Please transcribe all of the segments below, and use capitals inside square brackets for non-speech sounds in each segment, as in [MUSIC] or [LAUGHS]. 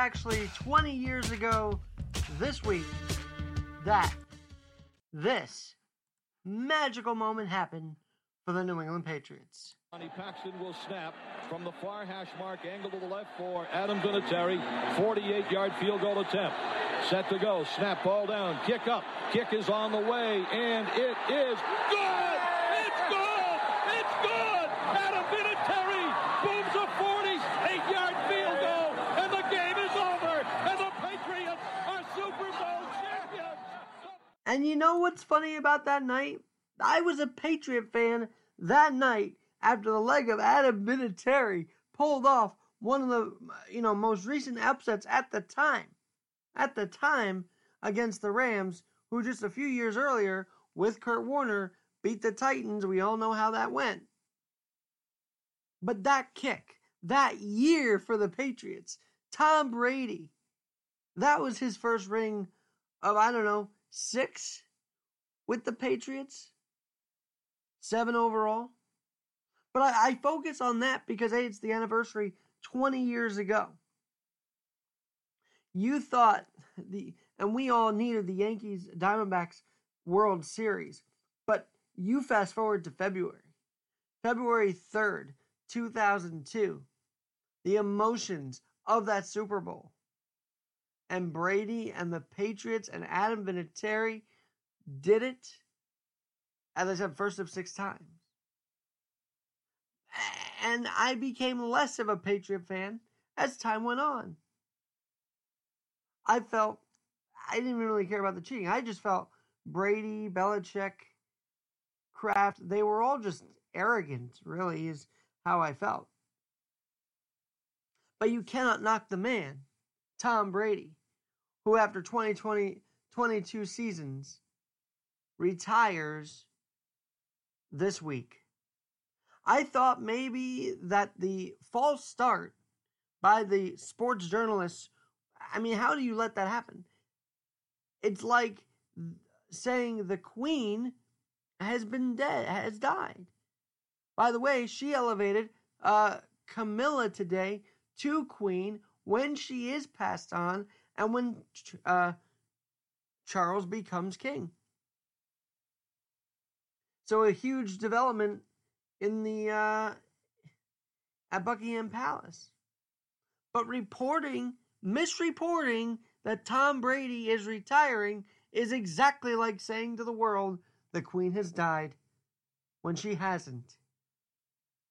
Actually 20 years ago this week that this magical moment happened for the New England Patriots. Lonie Paxton will snap from the far hash mark angle to the left for Adam Vinatieri. 48-yard field goal attempt. Set to go. Snap ball down. Kick up. Kick is on the way, and it is good. It's good. It's good. Adam Vinatieri booms a 48-yard field goal, and the game is over. And the Patriots are Super Bowl champions. And you know what's funny about that night? I was a Patriot fan that night after the leg of Adam Vinatieri pulled off one of the you know most recent upsets at the time. At the time against the Rams, who just a few years earlier with Kurt Warner beat the Titans. We all know how that went. But that kick, that year for the Patriots, Tom Brady, that was his first ring of I don't know, 6 with the Patriots. 7 overall. But I, I focus on that because hey, it's the anniversary 20 years ago. You thought the and we all needed the Yankees Diamondbacks World Series. But you fast forward to February. February 3rd, 2002. The emotions of that Super Bowl. And Brady and the Patriots and Adam Vinatieri did it, as I said, first of six times. And I became less of a Patriot fan as time went on. I felt I didn't even really care about the cheating. I just felt Brady, Belichick, Kraft, they were all just arrogant, really, is how I felt. But you cannot knock the man, Tom Brady, who after 2020, 22 seasons retires this week. I thought maybe that the false start by the sports journalists, I mean, how do you let that happen? It's like saying the queen has been dead, has died. By the way, she elevated uh, Camilla today to queen when she is passed on and when uh, Charles becomes king. So a huge development in the uh, at Buckingham Palace. But reporting, misreporting that Tom Brady is retiring is exactly like saying to the world the Queen has died when she hasn't.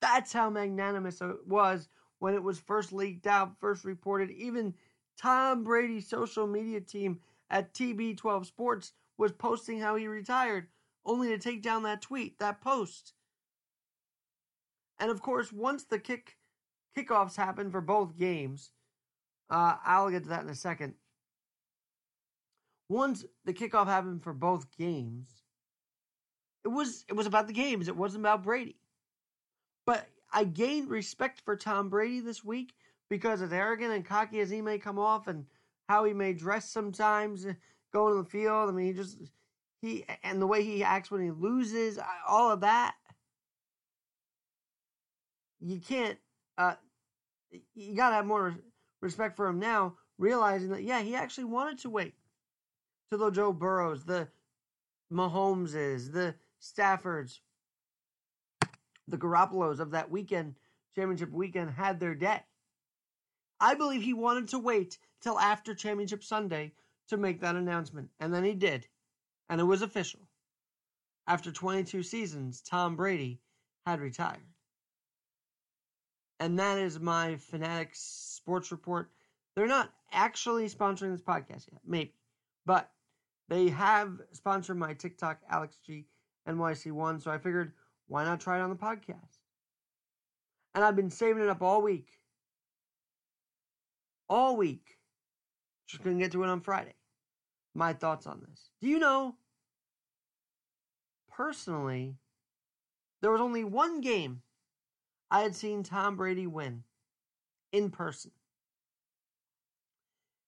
That's how magnanimous it was when it was first leaked out, first reported. Even Tom Brady's social media team at TB12 Sports was posting how he retired, only to take down that tweet, that post. And of course, once the kick kickoffs happened for both games, uh, I'll get to that in a second. Once the kickoff happened for both games, it was it was about the games. It wasn't about Brady. But I gained respect for Tom Brady this week because as arrogant and cocky as he may come off, and how he may dress sometimes uh, going to the field. I mean, he just he and the way he acts when he loses, all of that. You can't uh you got to have more respect for him now realizing that yeah he actually wanted to wait. Till the Joe Burrows the Mahomeses the Staffords the Garoppolos of that weekend championship weekend had their day I believe he wanted to wait till after championship Sunday to make that announcement and then he did and it was official after 22 seasons Tom Brady had retired and that is my Fanatics Sports Report. They're not actually sponsoring this podcast yet, maybe, but they have sponsored my TikTok, Alex G NYC1. So I figured, why not try it on the podcast? And I've been saving it up all week, all week. Just gonna get to it on Friday. My thoughts on this. Do you know? Personally, there was only one game I had seen Tom Brady win in person.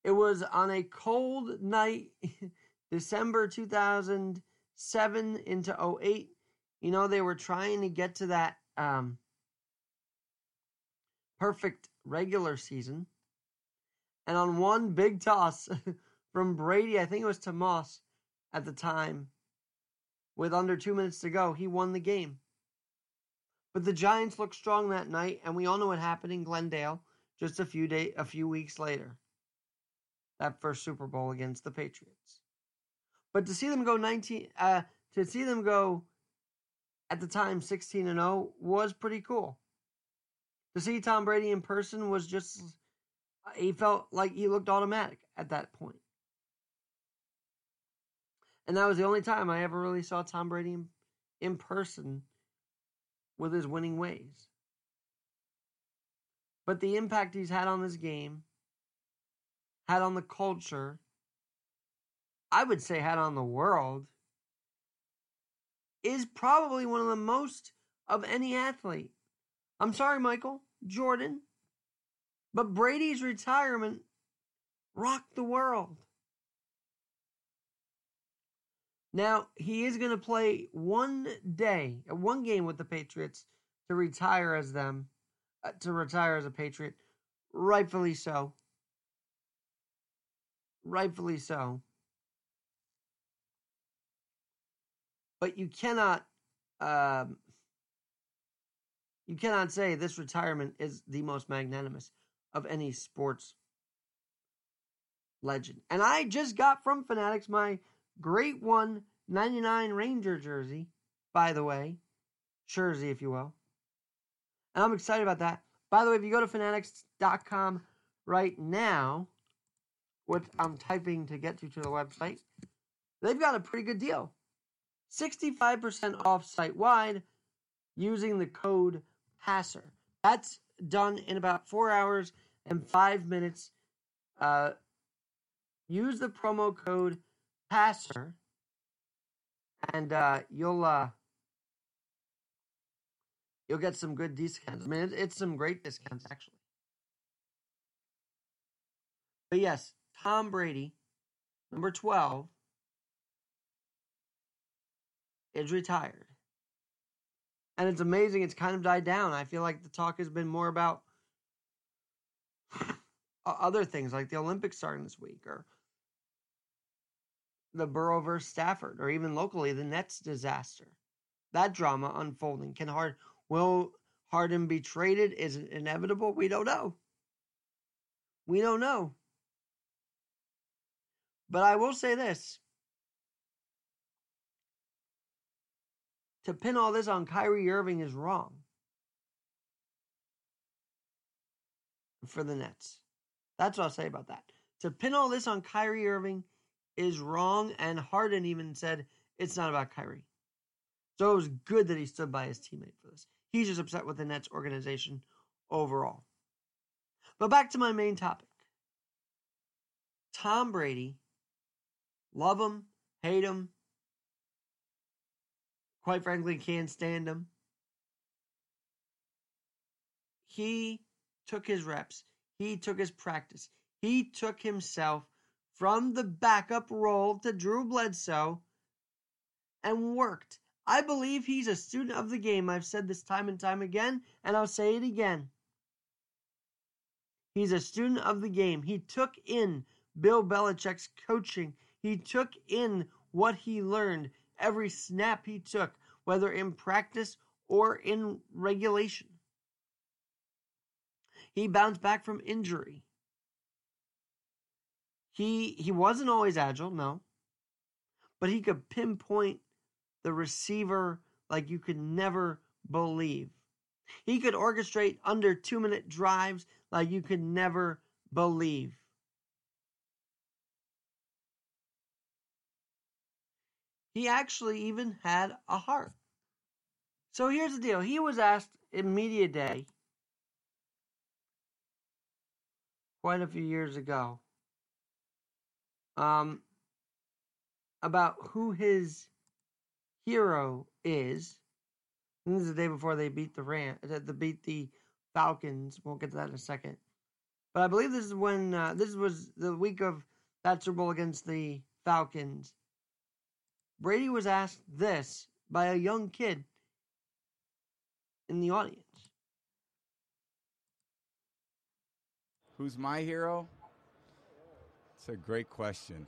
It was on a cold night, [LAUGHS] December 2007 into 08. You know, they were trying to get to that um, perfect regular season. And on one big toss [LAUGHS] from Brady, I think it was to Moss at the time, with under two minutes to go, he won the game. But the Giants looked strong that night, and we all know what happened in Glendale just a few day, a few weeks later. That first Super Bowl against the Patriots. But to see them go 19, uh, to see them go at the time 16 and 0 was pretty cool. To see Tom Brady in person was just he felt like he looked automatic at that point. And that was the only time I ever really saw Tom Brady in, in person with his winning ways. But the impact he's had on this game, had on the culture, I would say had on the world, is probably one of the most of any athlete. I'm sorry, Michael, Jordan, but Brady's retirement rocked the world. Now, he is going to play one day, one game with the Patriots to retire as them, uh, to retire as a Patriot. Rightfully so. Rightfully so. But you cannot, um, you cannot say this retirement is the most magnanimous of any sports legend. And I just got from Fanatics my Great One 99 Ranger jersey, by the way. Jersey, if you will. And I'm excited about that. By the way, if you go to fanatics.com right now, what I'm typing to get you to the website, they've got a pretty good deal. 65% off site wide using the code PASSER. That's done in about four hours and five minutes. Uh, use the promo code PASSER and uh, you'll uh, you'll get some good discounts. I mean, it's, it's some great discounts actually. But yes, Tom Brady, number twelve, is retired. And it's amazing, it's kind of died down. I feel like the talk has been more about [SIGHS] other things like the Olympics starting this week or the Burrow versus Stafford or even locally the Nets disaster. That drama unfolding. Can Hard will Harden be traded? Is it inevitable? We don't know. We don't know. But I will say this. To pin all this on Kyrie Irving is wrong. For the Nets. That's what I'll say about that. To pin all this on Kyrie Irving is wrong, and Harden even said it's not about Kyrie. So it was good that he stood by his teammate for this. He's just upset with the Nets organization overall. But back to my main topic Tom Brady, love him, hate him, quite frankly, can't stand him. He took his reps, he took his practice, he took himself from the backup role to Drew Bledsoe and worked. I believe he's a student of the game. I've said this time and time again, and I'll say it again. He's a student of the game. He took in Bill Belichick's coaching, he took in what he learned every snap he took, whether in practice or in regulation. He bounced back from injury. He he wasn't always agile, no. But he could pinpoint the receiver like you could never believe. He could orchestrate under 2-minute drives like you could never believe. He actually even had a heart. So here's the deal. He was asked in media day quite a few years ago um, about who his hero is. And this is the day before they beat the Ram, uh, the beat the Falcons. We'll get to that in a second. But I believe this is when uh, this was the week of that Super Bowl against the Falcons. Brady was asked this by a young kid in the audience. Who's my hero? It's a great question.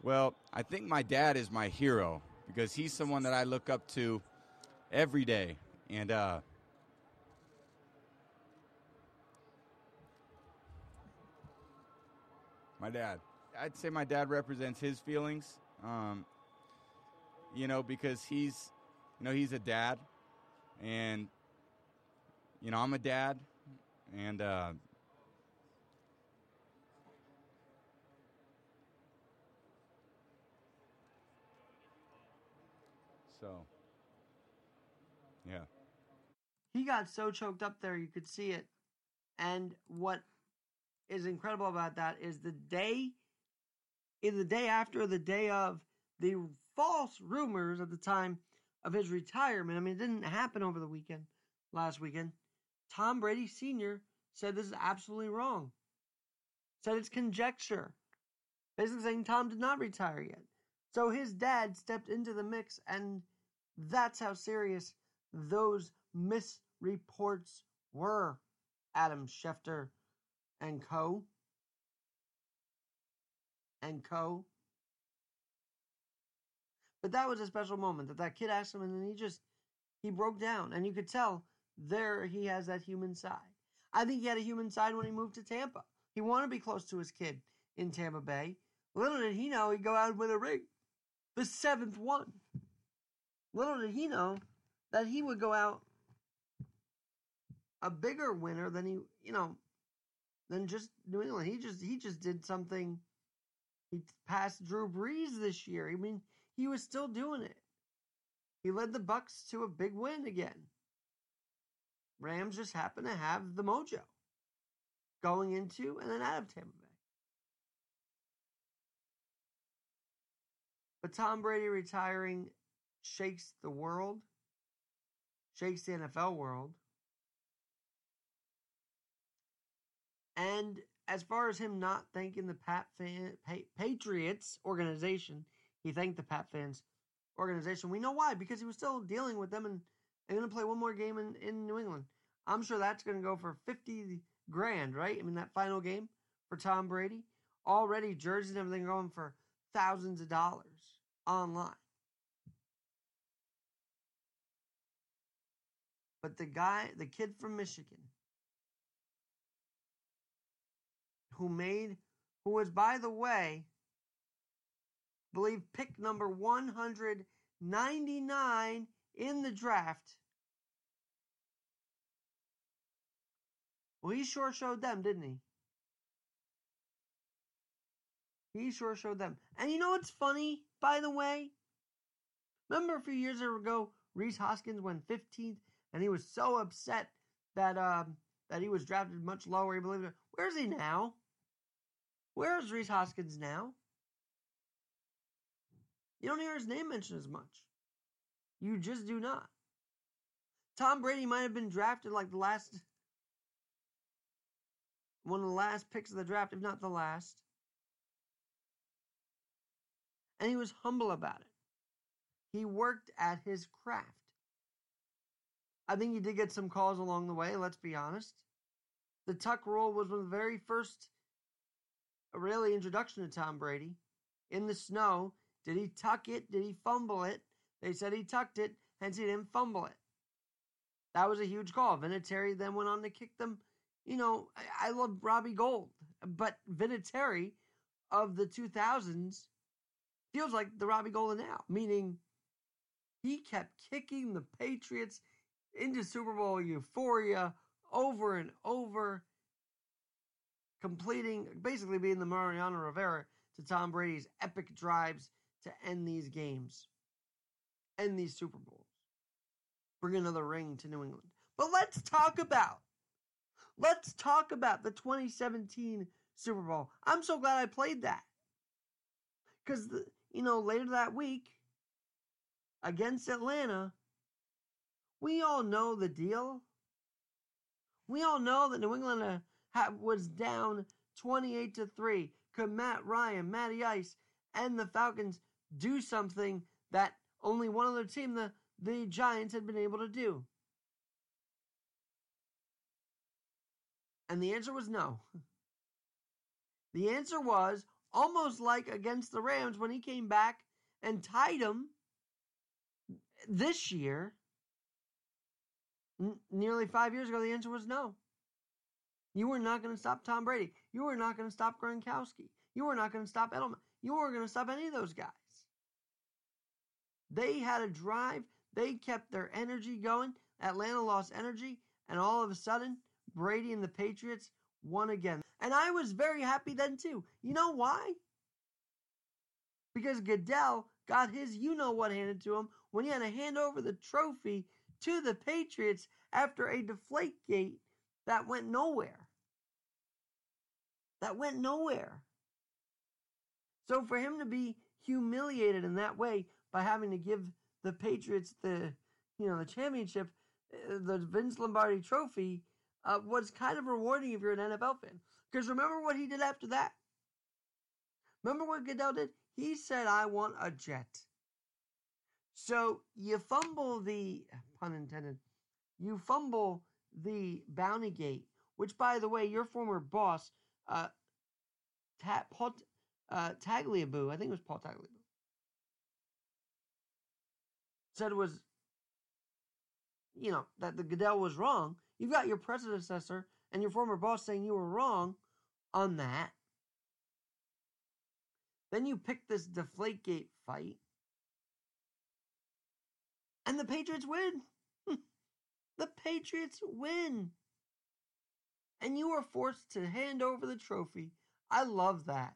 Well, I think my dad is my hero because he's someone that I look up to every day. And uh, my dad, I'd say my dad represents his feelings. Um, you know, because he's, you know, he's a dad, and you know, I'm a dad, and uh, so yeah. He got so choked up there, you could see it. And what is incredible about that is the day, in the day after, the day of the false rumors at the time of his retirement. I mean, it didn't happen over the weekend, last weekend. Tom Brady Sr. said this is absolutely wrong. Said it's conjecture. Basically saying Tom did not retire yet. So his dad stepped into the mix, and that's how serious those misreports were. Adam Schefter and co. And co. But that was a special moment that that kid asked him, and then he just he broke down, and you could tell there he has that human side. I think he had a human side when he moved to Tampa. He wanted to be close to his kid in Tampa Bay. Little did he know he'd go out with a ring, the seventh one. Little did he know that he would go out a bigger winner than he, you know, than just New England. He just he just did something. He passed Drew Brees this year. I mean, he was still doing it. He led the Bucs to a big win again. Rams just happen to have the mojo going into and then out of Tampa Bay. But Tom Brady retiring shakes the world, shakes the NFL world. And as far as him not thanking the Pat fan, pa- Patriots organization, he thanked the Pat fans organization. We know why because he was still dealing with them and they're going to play one more game in, in New England. I'm sure that's going to go for 50 grand, right? I mean, that final game for Tom Brady. Already jerseys and everything going for thousands of dollars online. But the guy, the kid from Michigan, who made, who was, by the way, believe pick number 199 in the draft. Well, he sure showed them, didn't he? He sure showed them. And you know what's funny, by the way? Remember a few years ago, Reese Hoskins went 15th, and he was so upset that um, that he was drafted much lower. He believed it. Where's he now? Where is Reese Hoskins now? You don't hear his name mentioned as much. You just do not. Tom Brady might have been drafted like the last [LAUGHS] one of the last picks of the draft, if not the last. And he was humble about it. He worked at his craft. I think he did get some calls along the way, let's be honest. The tuck rule was one of the very first really introduction to Tom Brady. In the snow, did he tuck it? Did he fumble it? They said he tucked it, hence he didn't fumble it. That was a huge call. Vinatieri then went on to kick them. You know, I, I love Robbie Gould, but Vinatieri of the 2000s feels like the Robbie Gould now, meaning he kept kicking the Patriots into Super Bowl euphoria over and over, completing, basically being the Mariano Rivera to Tom Brady's epic drives to end these games, end these Super Bowls, bring another ring to New England. But let's talk about, let's talk about the 2017 Super Bowl. I'm so glad I played that. Because, you know, later that week against Atlanta, we all know the deal. We all know that New England uh, was down 28 to 3. Could Matt Ryan, Matty Ice, and the Falcons do something that only one other team, the, the Giants, had been able to do? And the answer was no. [LAUGHS] The answer was almost like against the Rams when he came back and tied them this year. N- nearly five years ago, the answer was no. You were not going to stop Tom Brady. You were not going to stop Gronkowski. You were not going to stop Edelman. You weren't going to stop any of those guys. They had a drive. They kept their energy going. Atlanta lost energy, and all of a sudden, Brady and the Patriots won again. And I was very happy then too. You know why? Because Goodell got his you know what handed to him when he had to hand over the trophy to the Patriots after a deflate gate that went nowhere. That went nowhere. So for him to be humiliated in that way by having to give the Patriots the you know the championship, uh, the Vince Lombardi trophy, uh, was kind of rewarding if you're an NFL fan. Because remember what he did after that? Remember what Goodell did? He said, I want a jet. So you fumble the, pun intended, you fumble the bounty gate, which, by the way, your former boss, uh, Ta- uh, Tagliabue, I think it was Paul Tagliabue, said was, you know, that the Goodell was wrong. You've got your predecessor and your former boss saying you were wrong on that. Then you pick this Deflategate fight. And the Patriots win. [LAUGHS] the Patriots win. And you are forced to hand over the trophy. I love that.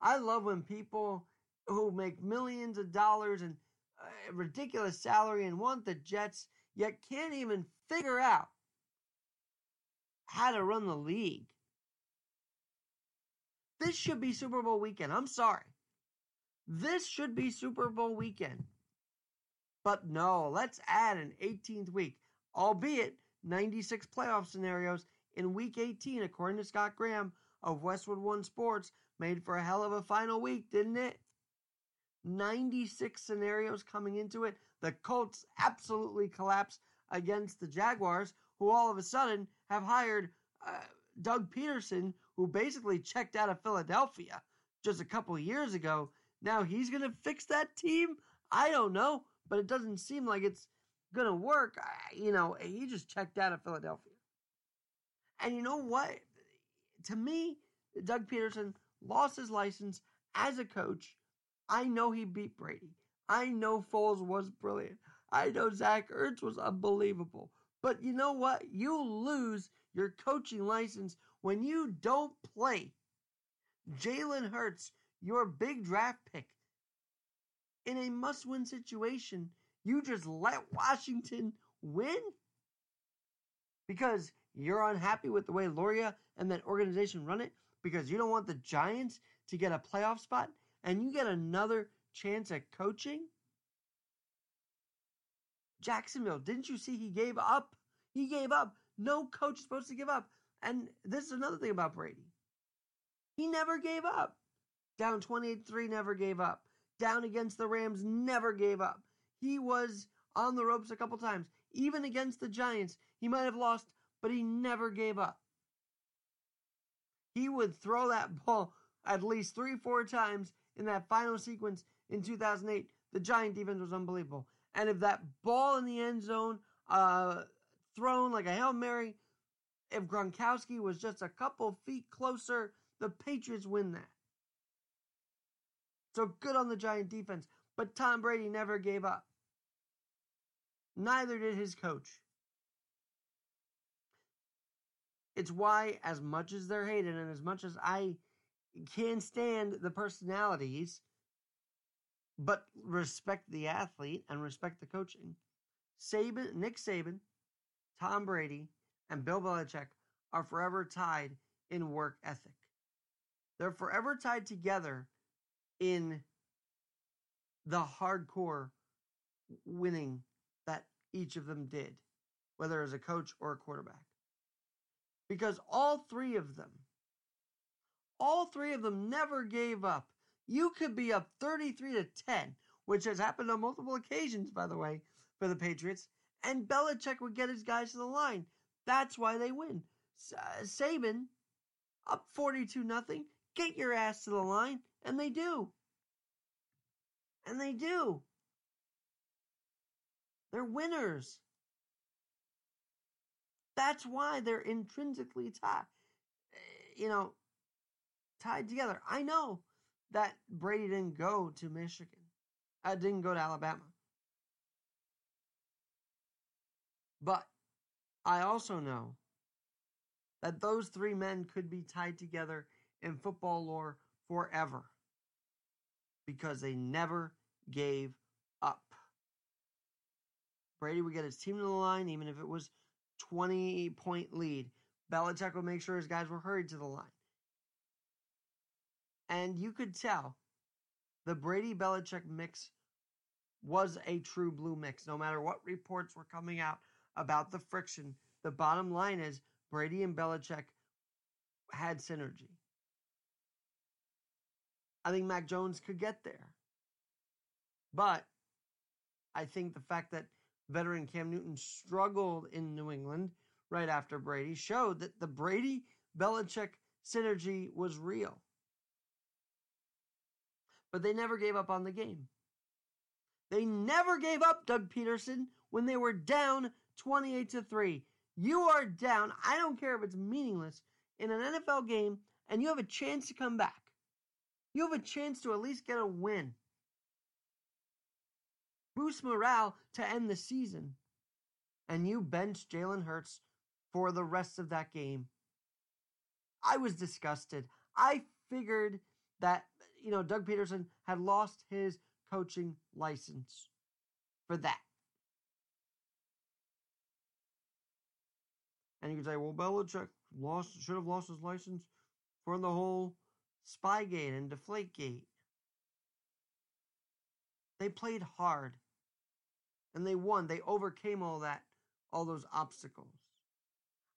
I love when people who make millions of dollars and a ridiculous salary and want the Jets yet can't even figure out how to run the league. This should be Super Bowl weekend. I'm sorry. This should be Super Bowl weekend. But no, let's add an 18th week, albeit 96 playoff scenarios in week 18, according to Scott Graham of Westwood One Sports. Made for a hell of a final week, didn't it? 96 scenarios coming into it. The Colts absolutely collapsed against the Jaguars, who all of a sudden have hired uh, Doug Pederson, who basically checked out of Philadelphia just a couple years ago. Now he's going to fix that team? I don't know, but it doesn't seem like it's going to work. You know, he just checked out of Philadelphia. And you know what? To me, Doug Pederson lost his license as a coach. I know he beat Brady. I know Foles was brilliant. I know Zach Ertz was unbelievable. But you know what? You lose your coaching license when you don't play Jalen Hurts, your big draft pick, in a must win situation. You just let Washington win because you're unhappy with the way Lurie and that organization run it because you don't want the Giants to get a playoff spot and you get another chance at coaching? Jacksonville, didn't you see he gave up? He gave up. No coach is supposed to give up. And this is another thing about Brady. He never gave up. Down 28 3, never gave up. Down against the Rams, never gave up. He was on the ropes a couple times. Even against the Giants, he might have lost, but he never gave up. He would throw that [LAUGHS] ball at least three, four times in that final sequence in 2008. The Giant defense was unbelievable. And if that ball in the end zone, uh, thrown like a Hail Mary, if Gronkowski was just a couple feet closer, the Patriots win that. So good on the Giant defense. But Tom Brady never gave up. Neither did his coach. It's why, as much as they're hated and as much as I can stand the personalities, but respect the athlete and respect the coaching, Saban, Nick Saban, Tom Brady, and Bill Belichick are forever tied in work ethic. They're forever tied together in the hardcore winning that each of them did, whether as a coach or a quarterback. Because all three of them, all three of them never gave up. You could be up 33 to 10, which has happened on multiple occasions, by the way, for the Patriots, and Belichick would get his guys to the line. That's why they win. Uh, Saban, up 42 nothing. Get your ass to the line. And they do. And they do. They're winners. That's why they're intrinsically tied, eh, you know, tied together. I know that Brady didn't go to Michigan. I didn't go to Alabama. But I also know that those three men could be tied together in football lore forever because they never gave up. Brady would get his team to the line, even if it was 20 point lead. Belichick would make sure his guys were hurried to the line. And you could tell the Brady Belichick mix was a true blue mix, no matter what reports were coming out about the friction. The bottom line is Brady and Belichick had synergy. I think Mac Jones could get there. But I think the fact that veteran Cam Newton struggled in New England right after Brady showed that the Brady Belichick synergy was real. But they never gave up on the game. They never gave up, Doug Pederson, when they were down 28 to 3. You are down. I don't care if it's meaningless in an NFL game and you have a chance to come back. You have a chance to at least get a win. Boost morale to end the season. And you bench Jalen Hurts for the rest of that game. I was disgusted. I figured that, you know, Doug Pederson had lost his coaching license for that. And you could say, well, Belichick lost should have lost his license for the whole Spygate and Deflategate. They played hard. And they won. They overcame all that, all those obstacles.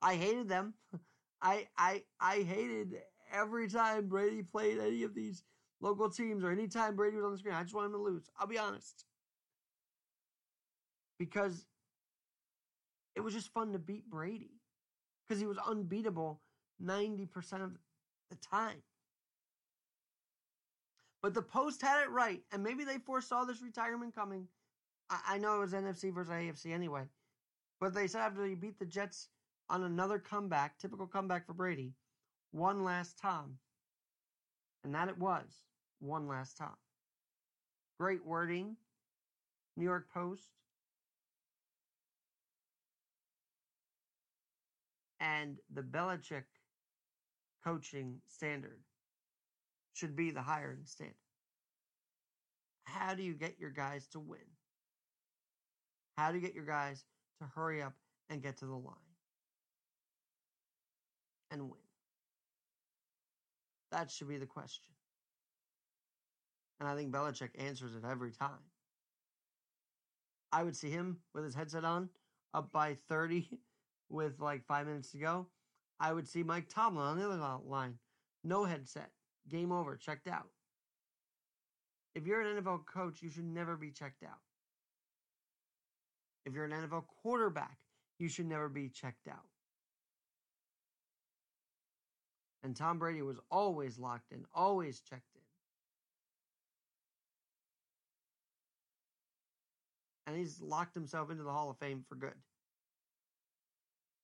I hated them. [LAUGHS] I I I hated every time Brady played any of these local teams or any time Brady was on the screen. I just wanted him to lose. I'll be honest. Because it was just fun to beat Brady. Because he was unbeatable 90% of the time. But the Post had it right, and maybe they foresaw this retirement coming. I, I know it was NFC versus AFC anyway. But they said after he beat the Jets on another comeback, typical comeback for Brady, one last time. And that it was one last time. Great wording. New York Post. And the Belichick coaching standard should be the hiring standard. How do you get your guys to win? How you get your guys to hurry up and get to the line and win? That should be the question. And I think Belichick answers it every time. I would see him with his headset on, up by 30 [LAUGHS] with like five minutes to go. I would see Mike Tomlin on the other line, no headset, game over, checked out. If you're an NFL coach, you should never be checked out. If you're an NFL quarterback, you should never be checked out. And Tom Brady was always locked in, always checked in. And he's locked himself into the Hall of Fame for good.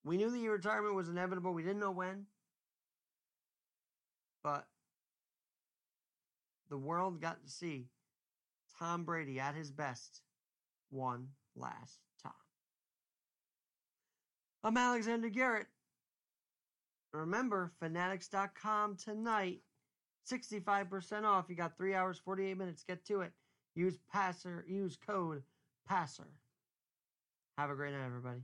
We knew the retirement was inevitable. We didn't know when. But the world got to see Tom Brady at his best one last. I'm Alexander Garrett. Remember, fanatics.com tonight, 65% off. You got three hours, 48 minutes. Get to it. Use passer, use code PASSER. Have a great night, everybody.